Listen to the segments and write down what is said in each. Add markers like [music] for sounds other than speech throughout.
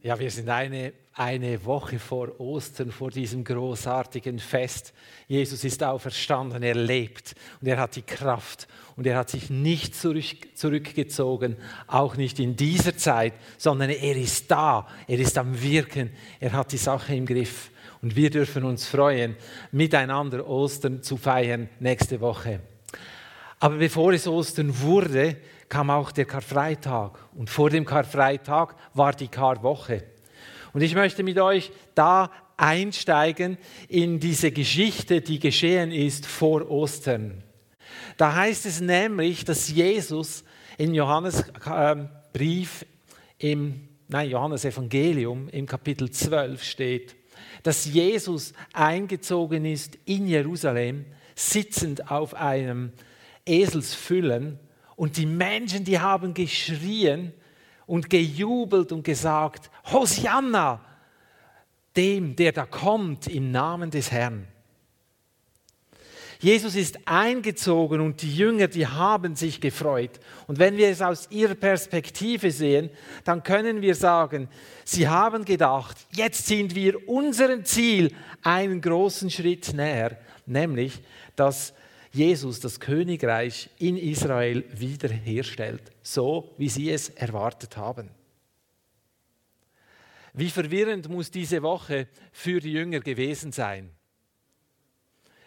Ja, wir sind eine, eine Woche vor Ostern, vor diesem großartigen Fest. Jesus ist auferstanden, er lebt und er hat die Kraft und er hat sich nicht zurück, zurückgezogen, auch nicht in dieser Zeit, sondern er ist da, er ist am Wirken, er hat die Sache im Griff und wir dürfen uns freuen, miteinander Ostern zu feiern nächste Woche. Aber bevor es Ostern wurde, kam auch der Karfreitag. Und vor dem Karfreitag war die Karwoche. Und ich möchte mit euch da einsteigen in diese Geschichte, die geschehen ist vor Ostern. Da heißt es nämlich, dass Jesus in Johannes äh, Brief im nein, Johannes Evangelium im Kapitel 12 steht, dass Jesus eingezogen ist in Jerusalem, sitzend auf einem Eselsfüllen und die Menschen, die haben geschrien und gejubelt und gesagt, Hosianna, dem, der da kommt im Namen des Herrn. Jesus ist eingezogen und die Jünger, die haben sich gefreut. Und wenn wir es aus ihrer Perspektive sehen, dann können wir sagen, sie haben gedacht, jetzt sind wir unserem Ziel einen großen Schritt näher, nämlich, dass Jesus das Königreich in Israel wiederherstellt, so wie sie es erwartet haben. Wie verwirrend muss diese Woche für die Jünger gewesen sein?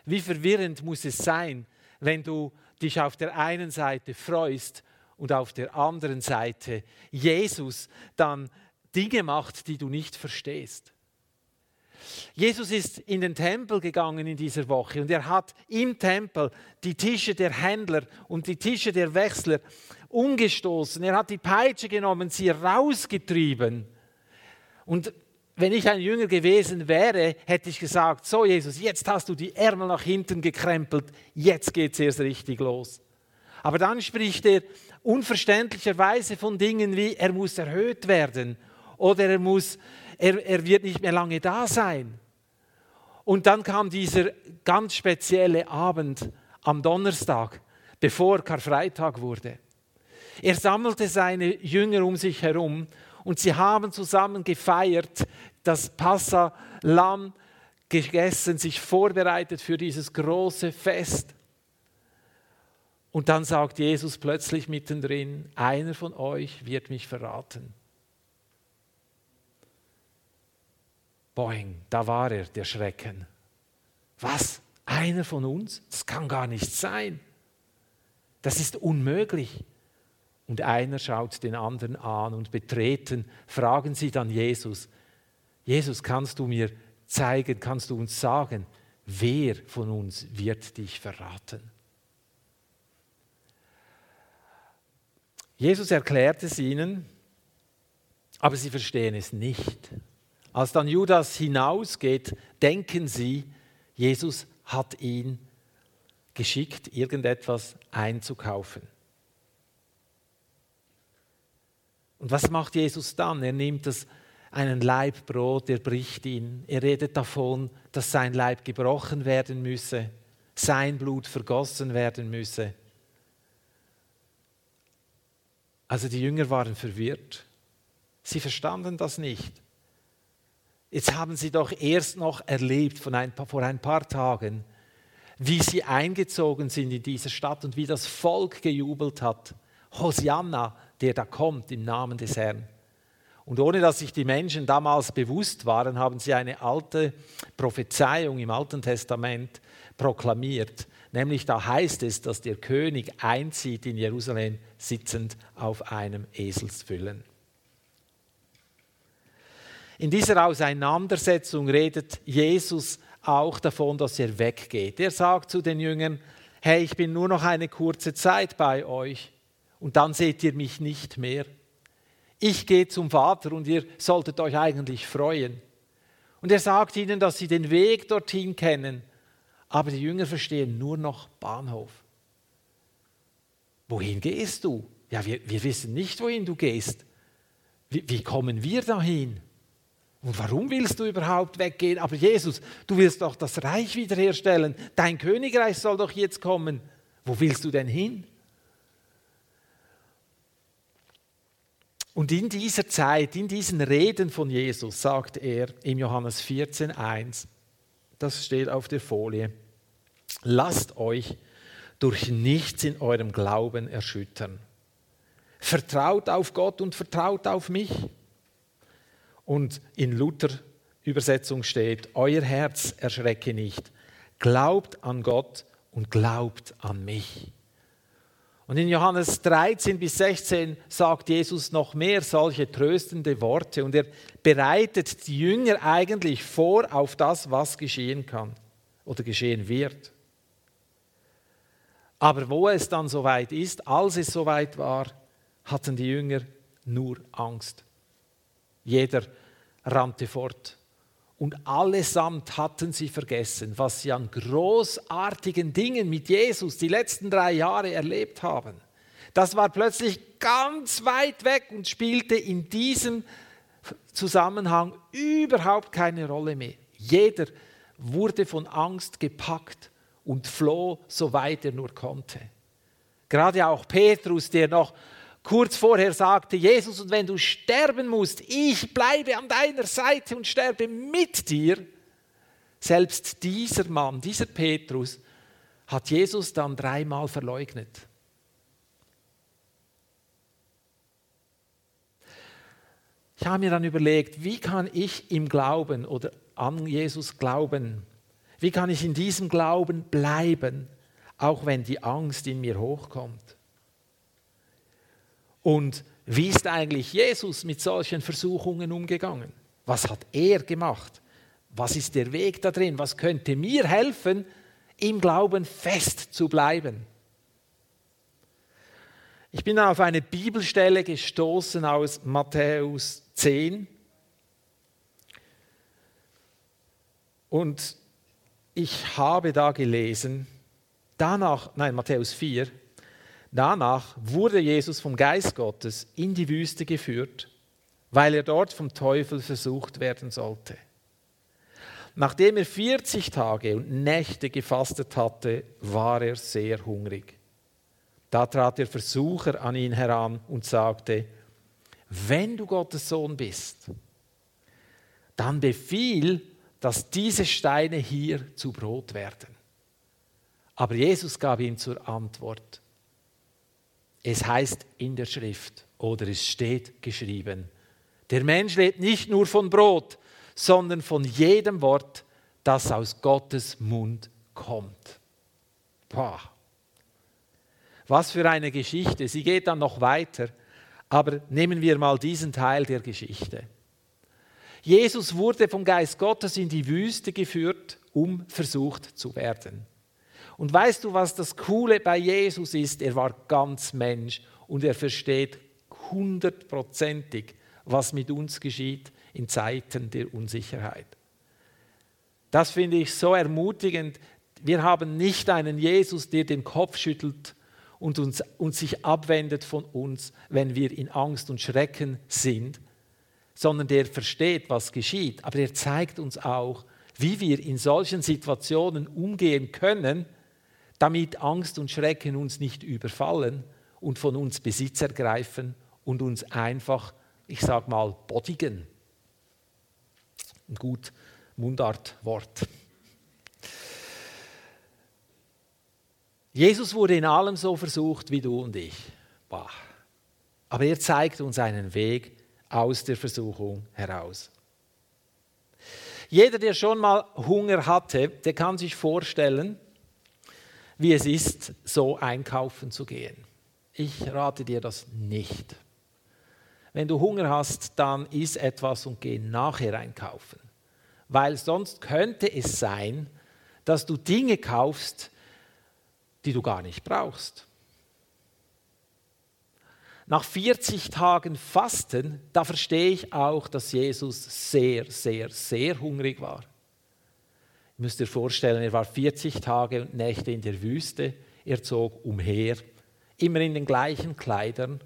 Wie verwirrend muss es sein, wenn du dich auf der einen Seite freust und auf der anderen Seite Jesus dann Dinge macht, die du nicht verstehst? Jesus ist in den Tempel gegangen in dieser Woche und er hat im Tempel die Tische der Händler und die Tische der Wechsler umgestoßen. Er hat die Peitsche genommen, sie rausgetrieben. Und wenn ich ein Jünger gewesen wäre, hätte ich gesagt, so Jesus, jetzt hast du die Ärmel nach hinten gekrempelt, jetzt geht es erst richtig los. Aber dann spricht er unverständlicherweise von Dingen wie, er muss erhöht werden oder er muss er, er wird nicht mehr lange da sein. Und dann kam dieser ganz spezielle Abend am Donnerstag, bevor Karfreitag wurde. Er sammelte seine Jünger um sich herum und sie haben zusammen gefeiert, das Passa-Lamm gegessen, sich vorbereitet für dieses große Fest. Und dann sagt Jesus plötzlich mittendrin, einer von euch wird mich verraten. Boing, da war er, der Schrecken. Was? Einer von uns? Das kann gar nicht sein. Das ist unmöglich. Und einer schaut den anderen an und betreten fragen sie dann Jesus, Jesus, kannst du mir zeigen, kannst du uns sagen, wer von uns wird dich verraten? Jesus erklärt es ihnen, aber sie verstehen es nicht. Als dann Judas hinausgeht, denken sie, Jesus hat ihn geschickt, irgendetwas einzukaufen. Und was macht Jesus dann? Er nimmt das, einen Leib Brot, er bricht ihn. Er redet davon, dass sein Leib gebrochen werden müsse, sein Blut vergossen werden müsse. Also die Jünger waren verwirrt. Sie verstanden das nicht. Jetzt haben Sie doch erst noch erlebt ein paar, vor ein paar Tagen, wie Sie eingezogen sind in diese Stadt und wie das Volk gejubelt hat. Hosianna, der da kommt im Namen des Herrn. Und ohne dass sich die Menschen damals bewusst waren, haben sie eine alte Prophezeiung im Alten Testament proklamiert. Nämlich da heißt es, dass der König einzieht in Jerusalem sitzend auf einem Eselsfüllen. In dieser Auseinandersetzung redet Jesus auch davon, dass er weggeht. Er sagt zu den Jüngern, hey, ich bin nur noch eine kurze Zeit bei euch und dann seht ihr mich nicht mehr. Ich gehe zum Vater und ihr solltet euch eigentlich freuen. Und er sagt ihnen, dass sie den Weg dorthin kennen, aber die Jünger verstehen nur noch Bahnhof. Wohin gehst du? Ja, wir, wir wissen nicht, wohin du gehst. Wie, wie kommen wir dahin? Und warum willst du überhaupt weggehen? Aber Jesus, du willst doch das Reich wiederherstellen. Dein Königreich soll doch jetzt kommen. Wo willst du denn hin? Und in dieser Zeit, in diesen Reden von Jesus, sagt er im Johannes 14,1, das steht auf der Folie, lasst euch durch nichts in eurem Glauben erschüttern. Vertraut auf Gott und vertraut auf mich. Und in Luther Übersetzung steht, euer Herz erschrecke nicht. Glaubt an Gott und glaubt an mich. Und in Johannes 13 bis 16 sagt Jesus noch mehr solche tröstende Worte und er bereitet die Jünger eigentlich vor auf das, was geschehen kann oder geschehen wird. Aber wo es dann soweit ist, als es soweit war, hatten die Jünger nur Angst. Jeder rannte fort. Und allesamt hatten sie vergessen, was sie an großartigen Dingen mit Jesus die letzten drei Jahre erlebt haben. Das war plötzlich ganz weit weg und spielte in diesem Zusammenhang überhaupt keine Rolle mehr. Jeder wurde von Angst gepackt und floh, so weit er nur konnte. Gerade auch Petrus, der noch kurz vorher sagte, Jesus, und wenn du sterben musst, ich bleibe an deiner Seite und sterbe mit dir. Selbst dieser Mann, dieser Petrus, hat Jesus dann dreimal verleugnet. Ich habe mir dann überlegt, wie kann ich im Glauben oder an Jesus glauben? Wie kann ich in diesem Glauben bleiben, auch wenn die Angst in mir hochkommt? Und wie ist eigentlich Jesus mit solchen Versuchungen umgegangen? Was hat er gemacht? Was ist der Weg da drin? Was könnte mir helfen, im Glauben fest zu bleiben? Ich bin auf eine Bibelstelle gestoßen aus Matthäus 10. Und ich habe da gelesen, danach, nein, Matthäus 4, Danach wurde Jesus vom Geist Gottes in die Wüste geführt, weil er dort vom Teufel versucht werden sollte. Nachdem er 40 Tage und Nächte gefastet hatte, war er sehr hungrig. Da trat der Versucher an ihn heran und sagte, wenn du Gottes Sohn bist, dann befiehl, dass diese Steine hier zu Brot werden. Aber Jesus gab ihm zur Antwort, es heißt in der Schrift oder es steht geschrieben, der Mensch lebt nicht nur von Brot, sondern von jedem Wort, das aus Gottes Mund kommt. Boah. Was für eine Geschichte. Sie geht dann noch weiter, aber nehmen wir mal diesen Teil der Geschichte. Jesus wurde vom Geist Gottes in die Wüste geführt, um versucht zu werden. Und weißt du, was das Coole bei Jesus ist? Er war ganz Mensch und er versteht hundertprozentig, was mit uns geschieht in Zeiten der Unsicherheit. Das finde ich so ermutigend. Wir haben nicht einen Jesus, der den Kopf schüttelt und, uns, und sich abwendet von uns, wenn wir in Angst und Schrecken sind, sondern der versteht, was geschieht. Aber er zeigt uns auch, wie wir in solchen Situationen umgehen können, damit Angst und Schrecken uns nicht überfallen und von uns Besitz ergreifen und uns einfach, ich sage mal, bodigen. Ein gut Mundartwort. Jesus wurde in allem so versucht wie du und ich. Aber er zeigt uns einen Weg aus der Versuchung heraus. Jeder, der schon mal Hunger hatte, der kann sich vorstellen, wie es ist, so einkaufen zu gehen. Ich rate dir das nicht. Wenn du Hunger hast, dann iss etwas und geh nachher einkaufen. Weil sonst könnte es sein, dass du Dinge kaufst, die du gar nicht brauchst. Nach 40 Tagen Fasten, da verstehe ich auch, dass Jesus sehr, sehr, sehr hungrig war müsst ihr vorstellen, er war 40 Tage und Nächte in der Wüste, er zog umher, immer in den gleichen Kleidern,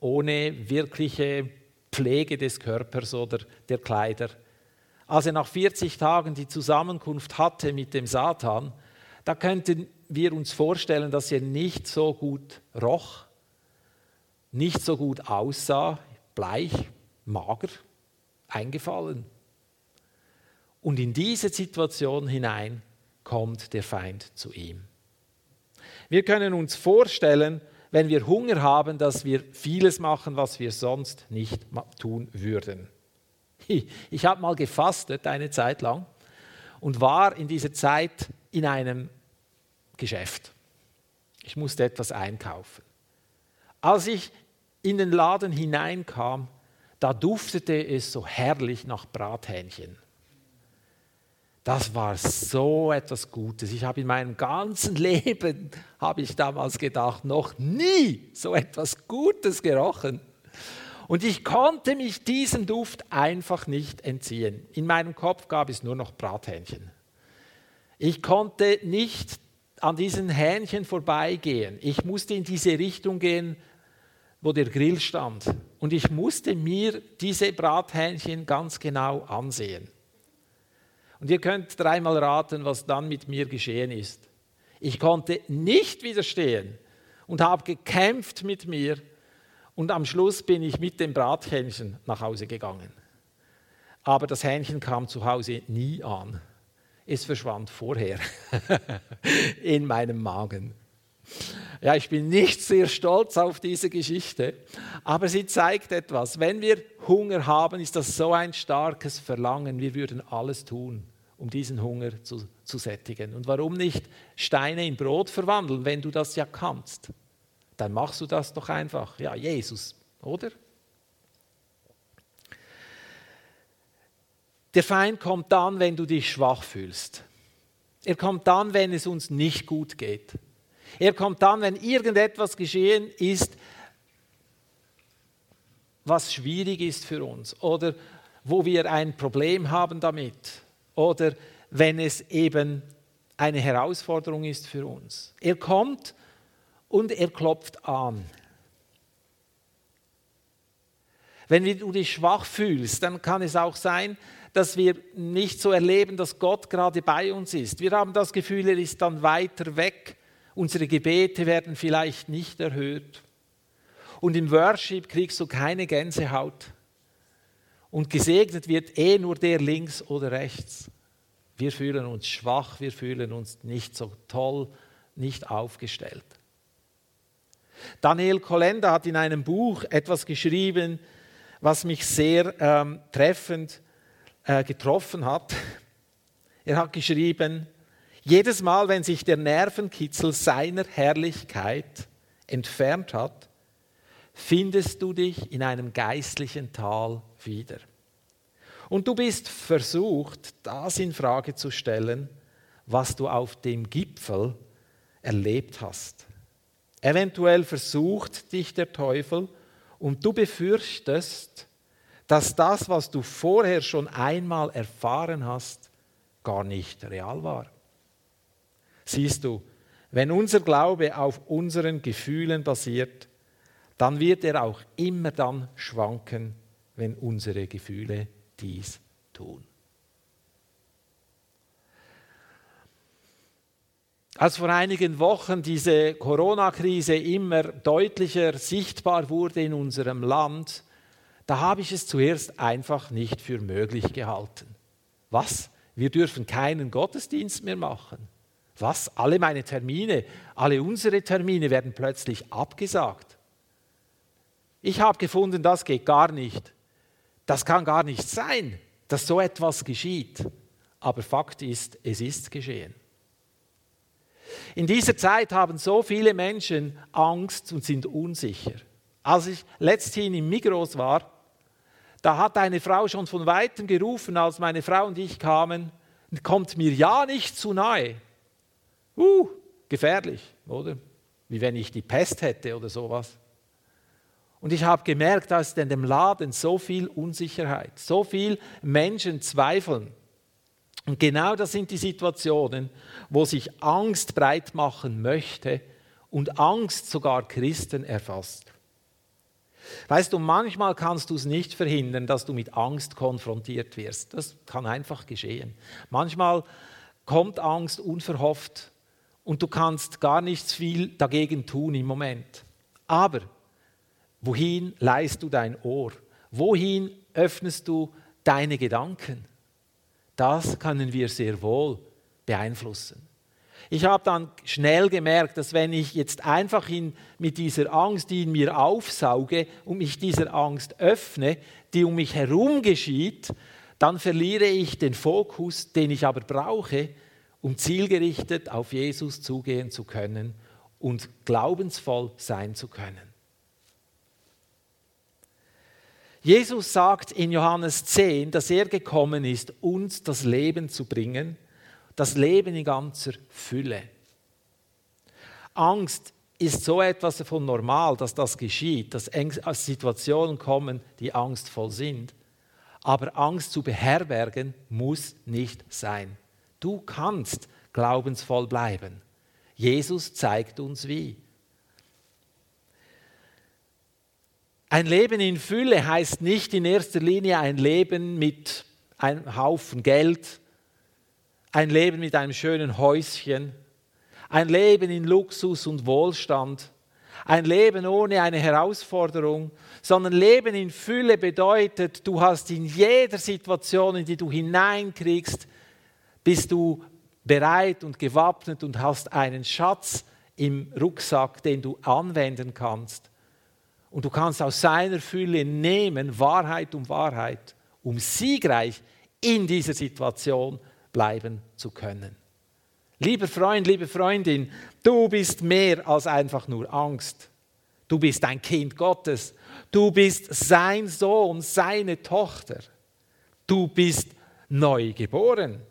ohne wirkliche Pflege des Körpers oder der Kleider. Als er nach 40 Tagen die Zusammenkunft hatte mit dem Satan, da könnten wir uns vorstellen, dass er nicht so gut roch, nicht so gut aussah. bleich, mager, eingefallen. Und in diese Situation hinein kommt der Feind zu ihm. Wir können uns vorstellen, wenn wir Hunger haben, dass wir vieles machen, was wir sonst nicht tun würden. Ich habe mal gefastet eine Zeit lang und war in dieser Zeit in einem Geschäft. Ich musste etwas einkaufen. Als ich in den Laden hineinkam, da duftete es so herrlich nach Brathähnchen. Das war so etwas Gutes. Ich habe in meinem ganzen [laughs] Leben, habe ich damals gedacht, noch nie so etwas Gutes gerochen. Und ich konnte mich diesem Duft einfach nicht entziehen. In meinem Kopf gab es nur noch Brathähnchen. Ich konnte nicht an diesen Hähnchen vorbeigehen. Ich musste in diese Richtung gehen, wo der Grill stand. Und ich musste mir diese Brathähnchen ganz genau ansehen. Und ihr könnt dreimal raten, was dann mit mir geschehen ist. Ich konnte nicht widerstehen und habe gekämpft mit mir und am Schluss bin ich mit dem Brathähnchen nach Hause gegangen. Aber das Hähnchen kam zu Hause nie an. Es verschwand vorher [laughs] in meinem Magen. Ja, ich bin nicht sehr stolz auf diese Geschichte, aber sie zeigt etwas. Wenn wir Hunger haben, ist das so ein starkes Verlangen. Wir würden alles tun, um diesen Hunger zu, zu sättigen. Und warum nicht Steine in Brot verwandeln, wenn du das ja kannst? dann machst du das doch einfach. Ja, Jesus, oder? Der Feind kommt dann, wenn du dich schwach fühlst. Er kommt dann, wenn es uns nicht gut geht. Er kommt dann, wenn irgendetwas geschehen ist, was schwierig ist für uns oder wo wir ein Problem haben damit oder wenn es eben eine Herausforderung ist für uns. Er kommt und er klopft an. Wenn du dich schwach fühlst, dann kann es auch sein, dass wir nicht so erleben, dass Gott gerade bei uns ist. Wir haben das Gefühl, er ist dann weiter weg. Unsere Gebete werden vielleicht nicht erhört. Und im Worship kriegst du keine Gänsehaut. Und gesegnet wird eh nur der links oder rechts. Wir fühlen uns schwach, wir fühlen uns nicht so toll, nicht aufgestellt. Daniel Kolender hat in einem Buch etwas geschrieben, was mich sehr ähm, treffend äh, getroffen hat. Er hat geschrieben, jedes Mal, wenn sich der Nervenkitzel seiner Herrlichkeit entfernt hat, findest du dich in einem geistlichen Tal wieder. Und du bist versucht, das in Frage zu stellen, was du auf dem Gipfel erlebt hast. Eventuell versucht dich der Teufel und du befürchtest, dass das, was du vorher schon einmal erfahren hast, gar nicht real war. Siehst du, wenn unser Glaube auf unseren Gefühlen basiert, dann wird er auch immer dann schwanken, wenn unsere Gefühle dies tun. Als vor einigen Wochen diese Corona-Krise immer deutlicher sichtbar wurde in unserem Land, da habe ich es zuerst einfach nicht für möglich gehalten. Was? Wir dürfen keinen Gottesdienst mehr machen. Was? Alle meine Termine, alle unsere Termine werden plötzlich abgesagt. Ich habe gefunden, das geht gar nicht. Das kann gar nicht sein, dass so etwas geschieht. Aber Fakt ist, es ist geschehen. In dieser Zeit haben so viele Menschen Angst und sind unsicher. Als ich letzthin im Migros war, da hat eine Frau schon von weitem gerufen, als meine Frau und ich kamen, kommt mir ja nicht zu nahe. Uh, gefährlich, oder? Wie wenn ich die Pest hätte oder sowas. Und ich habe gemerkt, dass in dem Laden so viel Unsicherheit, so viel Menschen zweifeln. Und genau das sind die Situationen, wo sich Angst breit machen möchte und Angst sogar Christen erfasst. Weißt du, manchmal kannst du es nicht verhindern, dass du mit Angst konfrontiert wirst. Das kann einfach geschehen. Manchmal kommt Angst unverhofft und du kannst gar nichts viel dagegen tun im Moment. Aber wohin leist du dein Ohr? Wohin öffnest du deine Gedanken? Das können wir sehr wohl beeinflussen. Ich habe dann schnell gemerkt, dass wenn ich jetzt einfach in, mit dieser Angst, die in mir aufsauge und mich dieser Angst öffne, die um mich herum geschieht, dann verliere ich den Fokus, den ich aber brauche, um zielgerichtet auf Jesus zugehen zu können und glaubensvoll sein zu können. Jesus sagt in Johannes 10, dass er gekommen ist, uns das Leben zu bringen, das Leben in ganzer Fülle. Angst ist so etwas von normal, dass das geschieht, dass Situationen kommen, die angstvoll sind. Aber Angst zu beherbergen muss nicht sein. Du kannst glaubensvoll bleiben. Jesus zeigt uns wie. Ein Leben in Fülle heißt nicht in erster Linie ein Leben mit einem Haufen Geld, ein Leben mit einem schönen Häuschen, ein Leben in Luxus und Wohlstand, ein Leben ohne eine Herausforderung, sondern Leben in Fülle bedeutet, du hast in jeder Situation, in die du hineinkriegst, bist du bereit und gewappnet und hast einen Schatz im Rucksack, den du anwenden kannst und du kannst aus seiner Fülle nehmen, Wahrheit um Wahrheit, um siegreich in dieser Situation bleiben zu können. Lieber Freund, liebe Freundin, du bist mehr als einfach nur Angst. Du bist ein Kind Gottes. Du bist sein Sohn, seine Tochter. Du bist neu geboren.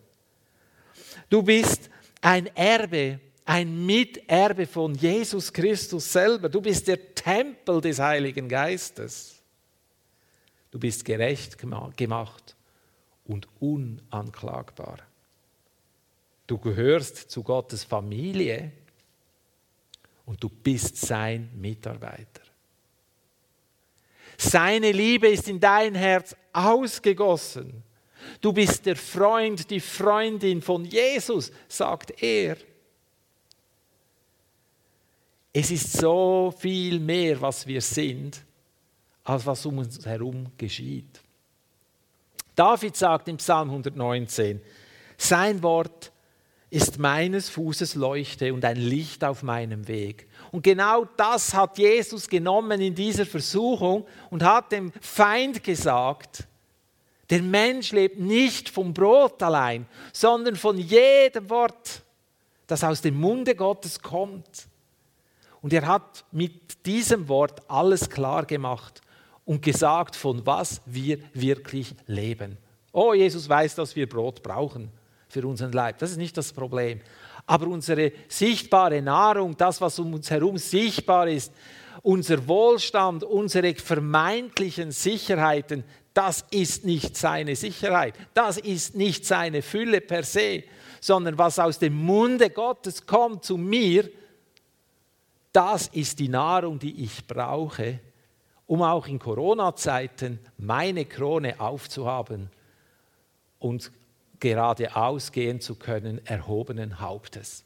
Du bist ein Erbe ein Miterbe von Jesus Christus selber. Du bist der Tempel des Heiligen Geistes. Du bist gerecht gemacht und unanklagbar. Du gehörst zu Gottes Familie und du bist sein Mitarbeiter. Seine Liebe ist in dein Herz ausgegossen. Du bist der Freund, die Freundin von Jesus, sagt er. Es ist so viel mehr, was wir sind, als was um uns herum geschieht. David sagt im Psalm 119, sein Wort ist meines Fußes Leuchte und ein Licht auf meinem Weg. Und genau das hat Jesus genommen in dieser Versuchung und hat dem Feind gesagt, der Mensch lebt nicht vom Brot allein, sondern von jedem Wort, das aus dem Munde Gottes kommt. Und er hat mit diesem Wort alles klar gemacht und gesagt, von was wir wirklich leben. Oh, Jesus weiß, dass wir Brot brauchen für unseren Leib. Das ist nicht das Problem. Aber unsere sichtbare Nahrung, das, was um uns herum sichtbar ist, unser Wohlstand, unsere vermeintlichen Sicherheiten, das ist nicht seine Sicherheit. Das ist nicht seine Fülle per se, sondern was aus dem Munde Gottes kommt zu mir, das ist die Nahrung, die ich brauche, um auch in Corona-Zeiten meine Krone aufzuhaben und geradeaus gehen zu können, erhobenen Hauptes.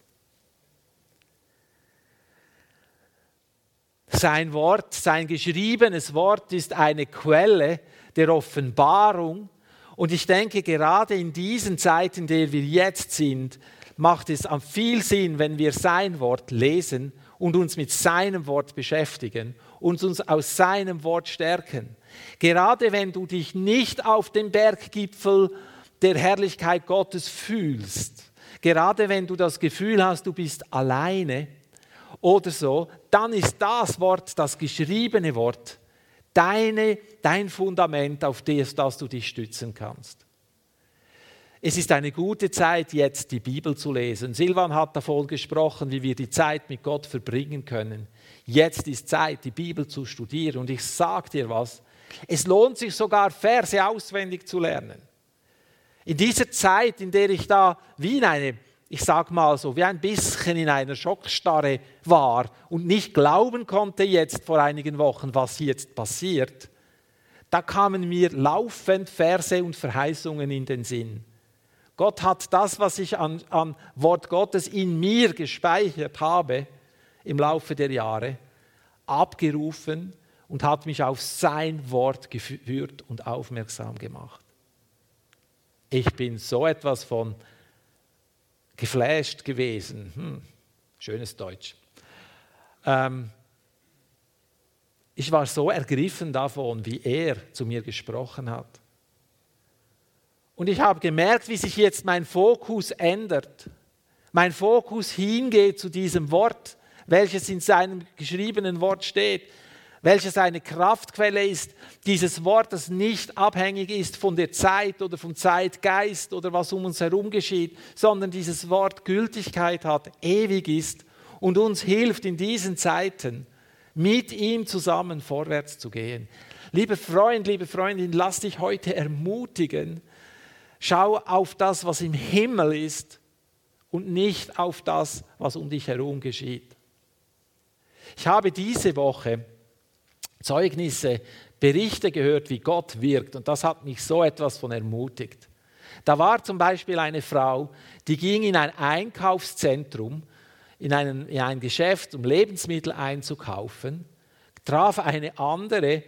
Sein Wort, sein geschriebenes Wort ist eine Quelle der Offenbarung. Und ich denke, gerade in diesen Zeiten, in denen wir jetzt sind, macht es viel Sinn, wenn wir sein Wort lesen und uns mit seinem Wort beschäftigen und uns aus seinem Wort stärken. Gerade wenn du dich nicht auf dem Berggipfel der Herrlichkeit Gottes fühlst, gerade wenn du das Gefühl hast, du bist alleine oder so, dann ist das Wort, das geschriebene Wort, deine, dein Fundament, auf das, das du dich stützen kannst. Es ist eine gute Zeit, jetzt die Bibel zu lesen. Silvan hat davon gesprochen, wie wir die Zeit mit Gott verbringen können. Jetzt ist Zeit, die Bibel zu studieren. Und ich sage dir was, es lohnt sich sogar, Verse auswendig zu lernen. In dieser Zeit, in der ich da wie in eine, ich sage mal so, wie ein bisschen in einer Schockstarre war und nicht glauben konnte jetzt vor einigen Wochen, was jetzt passiert, da kamen mir laufend Verse und Verheißungen in den Sinn. Gott hat das, was ich an, an Wort Gottes in mir gespeichert habe im Laufe der Jahre, abgerufen und hat mich auf sein Wort geführt und aufmerksam gemacht. Ich bin so etwas von geflasht gewesen. Hm, schönes Deutsch. Ähm, ich war so ergriffen davon, wie er zu mir gesprochen hat. Und ich habe gemerkt, wie sich jetzt mein Fokus ändert. Mein Fokus hingeht zu diesem Wort, welches in seinem geschriebenen Wort steht, welches eine Kraftquelle ist. Dieses Wort, das nicht abhängig ist von der Zeit oder vom Zeitgeist oder was um uns herum geschieht, sondern dieses Wort Gültigkeit hat, ewig ist und uns hilft in diesen Zeiten mit ihm zusammen vorwärts zu gehen. Lieber Freund, liebe Freundin, lass dich heute ermutigen. Schau auf das, was im Himmel ist und nicht auf das, was um dich herum geschieht. Ich habe diese Woche Zeugnisse, Berichte gehört, wie Gott wirkt und das hat mich so etwas von ermutigt. Da war zum Beispiel eine Frau, die ging in ein Einkaufszentrum in, einen, in ein Geschäft, um Lebensmittel einzukaufen, traf eine andere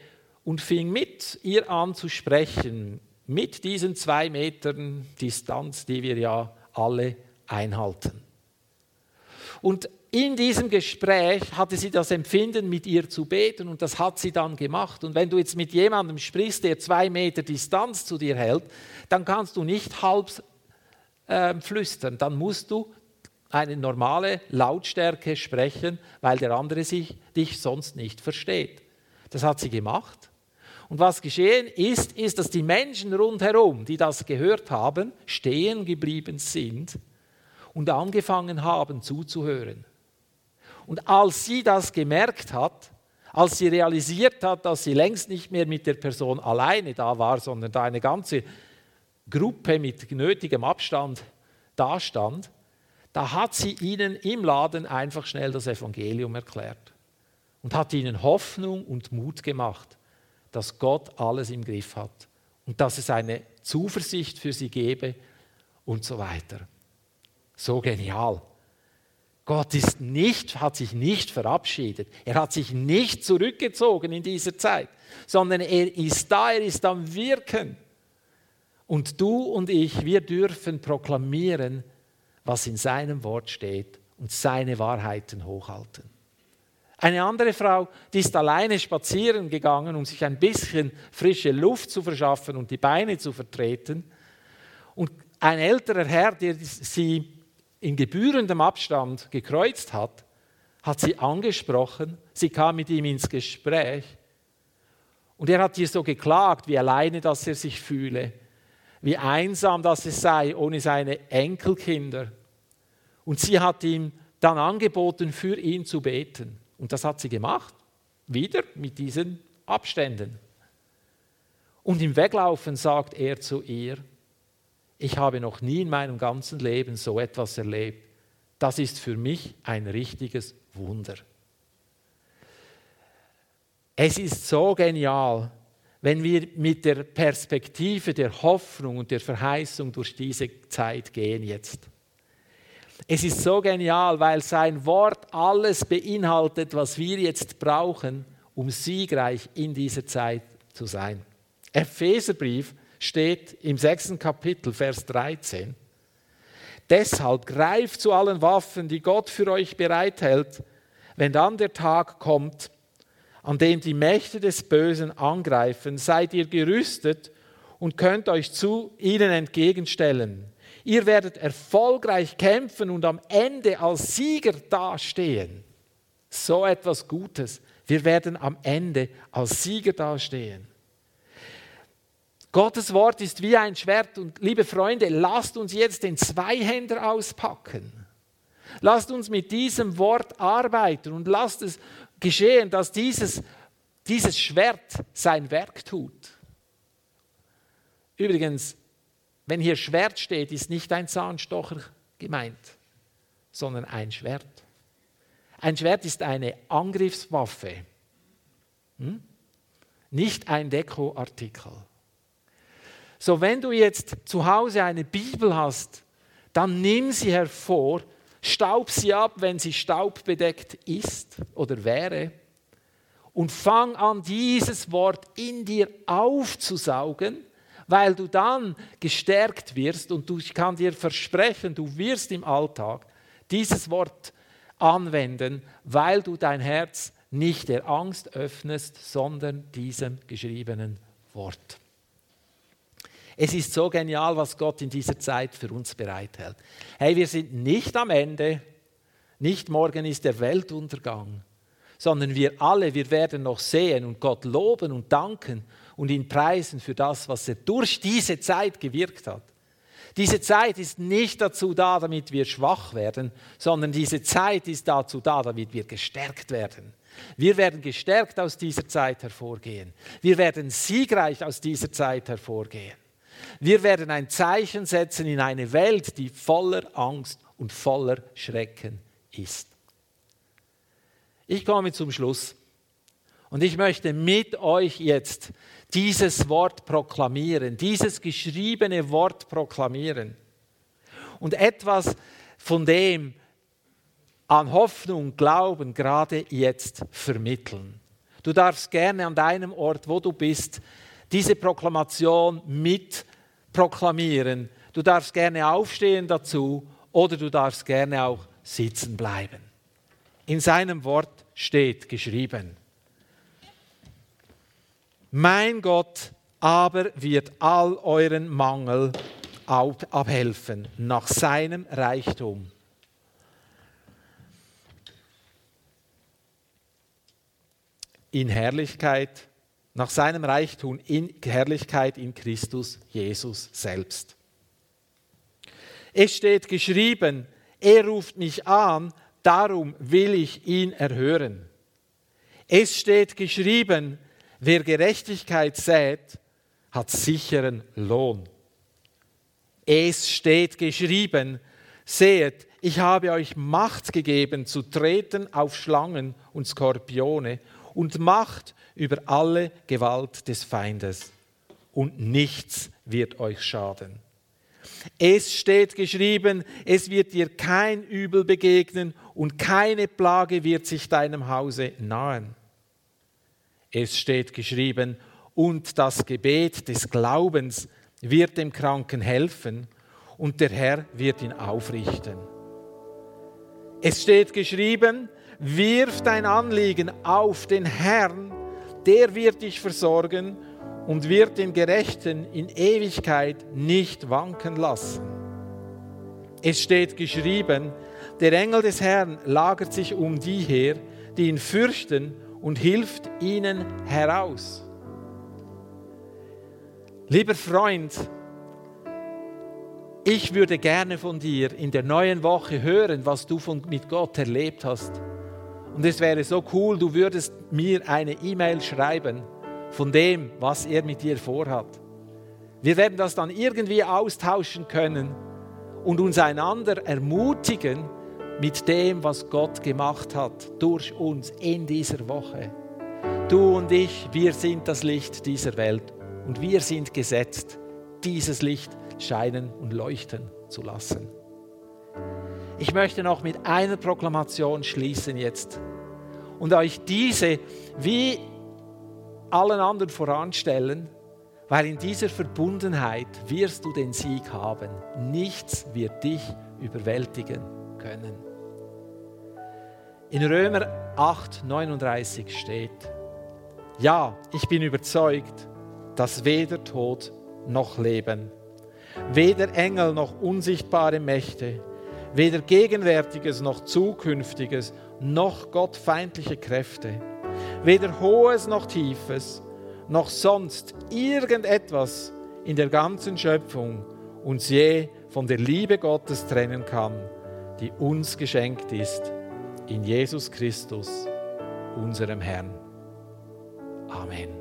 und fing mit ihr an zu sprechen, mit diesen zwei Metern Distanz, die wir ja alle einhalten. Und in diesem Gespräch hatte sie das Empfinden, mit ihr zu beten und das hat sie dann gemacht. Und wenn du jetzt mit jemandem sprichst, der zwei Meter Distanz zu dir hält, dann kannst du nicht halb äh, flüstern, dann musst du eine normale Lautstärke sprechen, weil der andere sich, dich sonst nicht versteht. Das hat sie gemacht. Und was geschehen ist, ist, dass die Menschen rundherum, die das gehört haben, stehen geblieben sind und angefangen haben zuzuhören. Und als sie das gemerkt hat, als sie realisiert hat, dass sie längst nicht mehr mit der Person alleine da war, sondern da eine ganze Gruppe mit nötigem Abstand dastand, da hat sie ihnen im Laden einfach schnell das Evangelium erklärt und hat ihnen Hoffnung und Mut gemacht, dass Gott alles im Griff hat und dass es eine Zuversicht für sie gebe und so weiter. So genial. Gott ist nicht, hat sich nicht verabschiedet. Er hat sich nicht zurückgezogen in dieser Zeit, sondern er ist da, er ist am Wirken. Und du und ich, wir dürfen proklamieren, was in seinem Wort steht und seine Wahrheiten hochhalten. Eine andere Frau, die ist alleine spazieren gegangen, um sich ein bisschen frische Luft zu verschaffen und die Beine zu vertreten. Und ein älterer Herr, der sie in gebührendem Abstand gekreuzt hat, hat sie angesprochen. Sie kam mit ihm ins Gespräch. Und er hat ihr so geklagt, wie alleine dass er sich fühle wie einsam das es sei ohne seine Enkelkinder. Und sie hat ihm dann angeboten, für ihn zu beten. Und das hat sie gemacht, wieder mit diesen Abständen. Und im Weglaufen sagt er zu ihr, ich habe noch nie in meinem ganzen Leben so etwas erlebt. Das ist für mich ein richtiges Wunder. Es ist so genial, wenn wir mit der Perspektive der Hoffnung und der Verheißung durch diese Zeit gehen jetzt. Es ist so genial, weil sein Wort alles beinhaltet, was wir jetzt brauchen, um siegreich in dieser Zeit zu sein. Epheserbrief steht im sechsten Kapitel, Vers 13. Deshalb greift zu allen Waffen, die Gott für euch bereithält, wenn dann der Tag kommt, an dem die Mächte des Bösen angreifen, seid ihr gerüstet und könnt euch zu ihnen entgegenstellen. Ihr werdet erfolgreich kämpfen und am Ende als Sieger dastehen. So etwas Gutes. Wir werden am Ende als Sieger dastehen. Gottes Wort ist wie ein Schwert und liebe Freunde, lasst uns jetzt den Zweihänder auspacken. Lasst uns mit diesem Wort arbeiten und lasst es geschehen, dass dieses, dieses Schwert sein Werk tut. Übrigens, wenn hier Schwert steht, ist nicht ein Zahnstocher gemeint, sondern ein Schwert. Ein Schwert ist eine Angriffswaffe, hm? nicht ein Dekoartikel. So, wenn du jetzt zu Hause eine Bibel hast, dann nimm sie hervor, staub sie ab, wenn sie staubbedeckt ist oder wäre, und fang an, dieses Wort in dir aufzusaugen, weil du dann gestärkt wirst und du, ich kann dir versprechen, du wirst im Alltag dieses Wort anwenden, weil du dein Herz nicht der Angst öffnest, sondern diesem geschriebenen Wort. Es ist so genial, was Gott in dieser Zeit für uns bereithält. Hey, wir sind nicht am Ende, nicht morgen ist der Weltuntergang, sondern wir alle, wir werden noch sehen und Gott loben und danken und ihn preisen für das, was er durch diese Zeit gewirkt hat. Diese Zeit ist nicht dazu da, damit wir schwach werden, sondern diese Zeit ist dazu da, damit wir gestärkt werden. Wir werden gestärkt aus dieser Zeit hervorgehen. Wir werden siegreich aus dieser Zeit hervorgehen. Wir werden ein Zeichen setzen in eine Welt, die voller Angst und voller Schrecken ist. Ich komme zum Schluss und ich möchte mit euch jetzt dieses Wort proklamieren, dieses geschriebene Wort proklamieren und etwas von dem an Hoffnung, Glauben gerade jetzt vermitteln. Du darfst gerne an deinem Ort, wo du bist, diese Proklamation mit proklamieren. Du darfst gerne aufstehen dazu oder du darfst gerne auch sitzen bleiben. In seinem Wort steht geschrieben, mein Gott aber wird all euren Mangel abhelfen nach seinem Reichtum. In Herrlichkeit, nach seinem Reichtum in Herrlichkeit in Christus Jesus selbst. Es steht geschrieben, er ruft mich an, darum will ich ihn erhören. Es steht geschrieben, Wer Gerechtigkeit sät, hat sicheren Lohn. Es steht geschrieben, seht, ich habe euch Macht gegeben zu treten auf Schlangen und Skorpione und Macht über alle Gewalt des Feindes. Und nichts wird euch schaden. Es steht geschrieben, es wird dir kein Übel begegnen und keine Plage wird sich deinem Hause nahen. Es steht geschrieben, und das Gebet des Glaubens wird dem Kranken helfen und der Herr wird ihn aufrichten. Es steht geschrieben, wirf dein Anliegen auf den Herrn, der wird dich versorgen und wird den Gerechten in Ewigkeit nicht wanken lassen. Es steht geschrieben, der Engel des Herrn lagert sich um die her, die ihn fürchten und hilft ihnen heraus. Lieber Freund, ich würde gerne von dir in der neuen Woche hören, was du von, mit Gott erlebt hast. Und es wäre so cool, du würdest mir eine E-Mail schreiben von dem, was er mit dir vorhat. Wir werden das dann irgendwie austauschen können und uns einander ermutigen, mit dem, was Gott gemacht hat durch uns in dieser Woche. Du und ich, wir sind das Licht dieser Welt und wir sind gesetzt, dieses Licht scheinen und leuchten zu lassen. Ich möchte noch mit einer Proklamation schließen jetzt und euch diese wie allen anderen voranstellen, weil in dieser Verbundenheit wirst du den Sieg haben. Nichts wird dich überwältigen können. In Römer 8, 39 steht, ja, ich bin überzeugt, dass weder Tod noch Leben, weder Engel noch unsichtbare Mächte, weder Gegenwärtiges noch Zukünftiges, noch gottfeindliche Kräfte, weder Hohes noch Tiefes, noch sonst irgendetwas in der ganzen Schöpfung uns je von der Liebe Gottes trennen kann, die uns geschenkt ist in Jesus Christus, unserem Herrn. Amen.